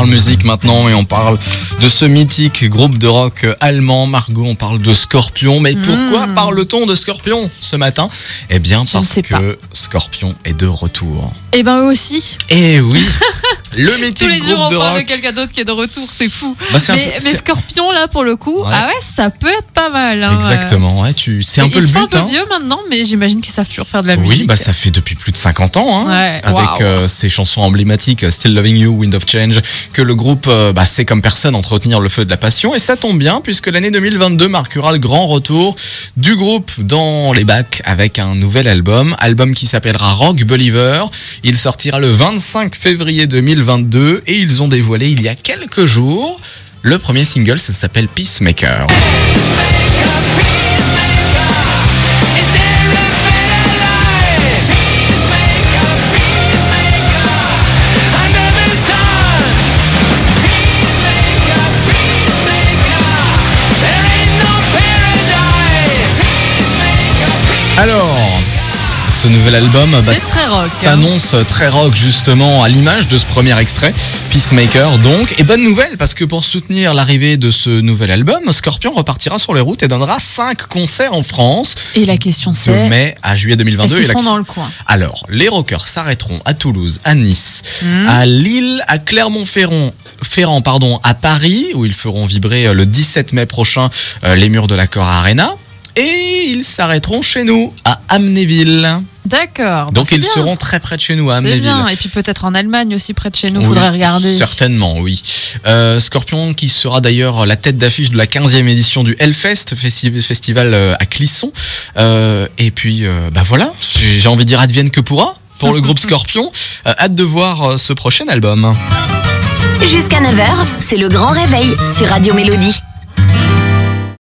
parle musique maintenant et on parle de ce mythique groupe de rock allemand. Margot, on parle de Scorpion. Mais pourquoi Mmh. parle-t-on de Scorpion ce matin? Eh bien, Je parce pas. que Scorpion est de retour. Et ben eux aussi. Eh oui Le Tous mythique les jours, on de parle de quelqu'un d'autre qui est de retour, c'est fou. Bah, Mais, peu- mais c'est- Scorpion, là, pour le coup, Ouais. ah ouais, ça peut être pas mal. hein, Exactement, ouais, tu... c'est un Ils peu le sont but. un peu hein. vieux maintenant, mais j'imagine qu'ils savent toujours faire de la Oui, musique. bah ça fait depuis plus de 50 ans, hein, Ouais, avec waouh. euh, ces chansons emblématiques euh, Still Loving You, Wind of Change, que le groupe euh, bah, sait comme personne entretenir le feu de la passion. Et ça tombe bien, puisque l'année 2022 marquera le grand retour du groupe dans les bacs avec un nouvel album, album qui s'appellera Rock Believer. Il sortira le 25 février 2022 et ils ont dévoilé il y a quelques jours le premier single, ça s'appelle Peacemaker. Alors, ce nouvel album bah, très hein. s'annonce très rock justement à l'image de ce premier extrait, Peacemaker donc. Et bonne nouvelle parce que pour soutenir l'arrivée de ce nouvel album, Scorpion repartira sur les routes et donnera 5 concerts en France Et la question de c'est. mai à juillet Est-ce 2022. qu'ils Et la- sont dans le coin? Alors, les rockers s'arrêteront à Toulouse, à Nice, Hmm. à Lille, à Clermont-Ferrand, Ferrand, pardon, à Paris, où ils feront vibrer euh, le 17 mai prochain euh, les murs de la Cora Arena. Et ils s'arrêteront chez nous, à Amnéville. D'accord. bah, Donc ils bien. seront très près de chez nous, à C'est Amnéville. bien. Et puis peut-être en Allemagne aussi, près de chez nous, Oui, faudrait regarder. Certainement, oui. Euh, Scorpion qui sera d'ailleurs la tête d'affiche de la 15e édition du Hellfest, festi- festival euh, à Clisson. Euh, et puis, euh, bah voilà, j'ai envie de dire advienne que pourra pour le groupe Scorpion. Euh, hâte de voir ce prochain album. Jusqu'à 9h, c'est le grand réveil sur Radio Mélodie.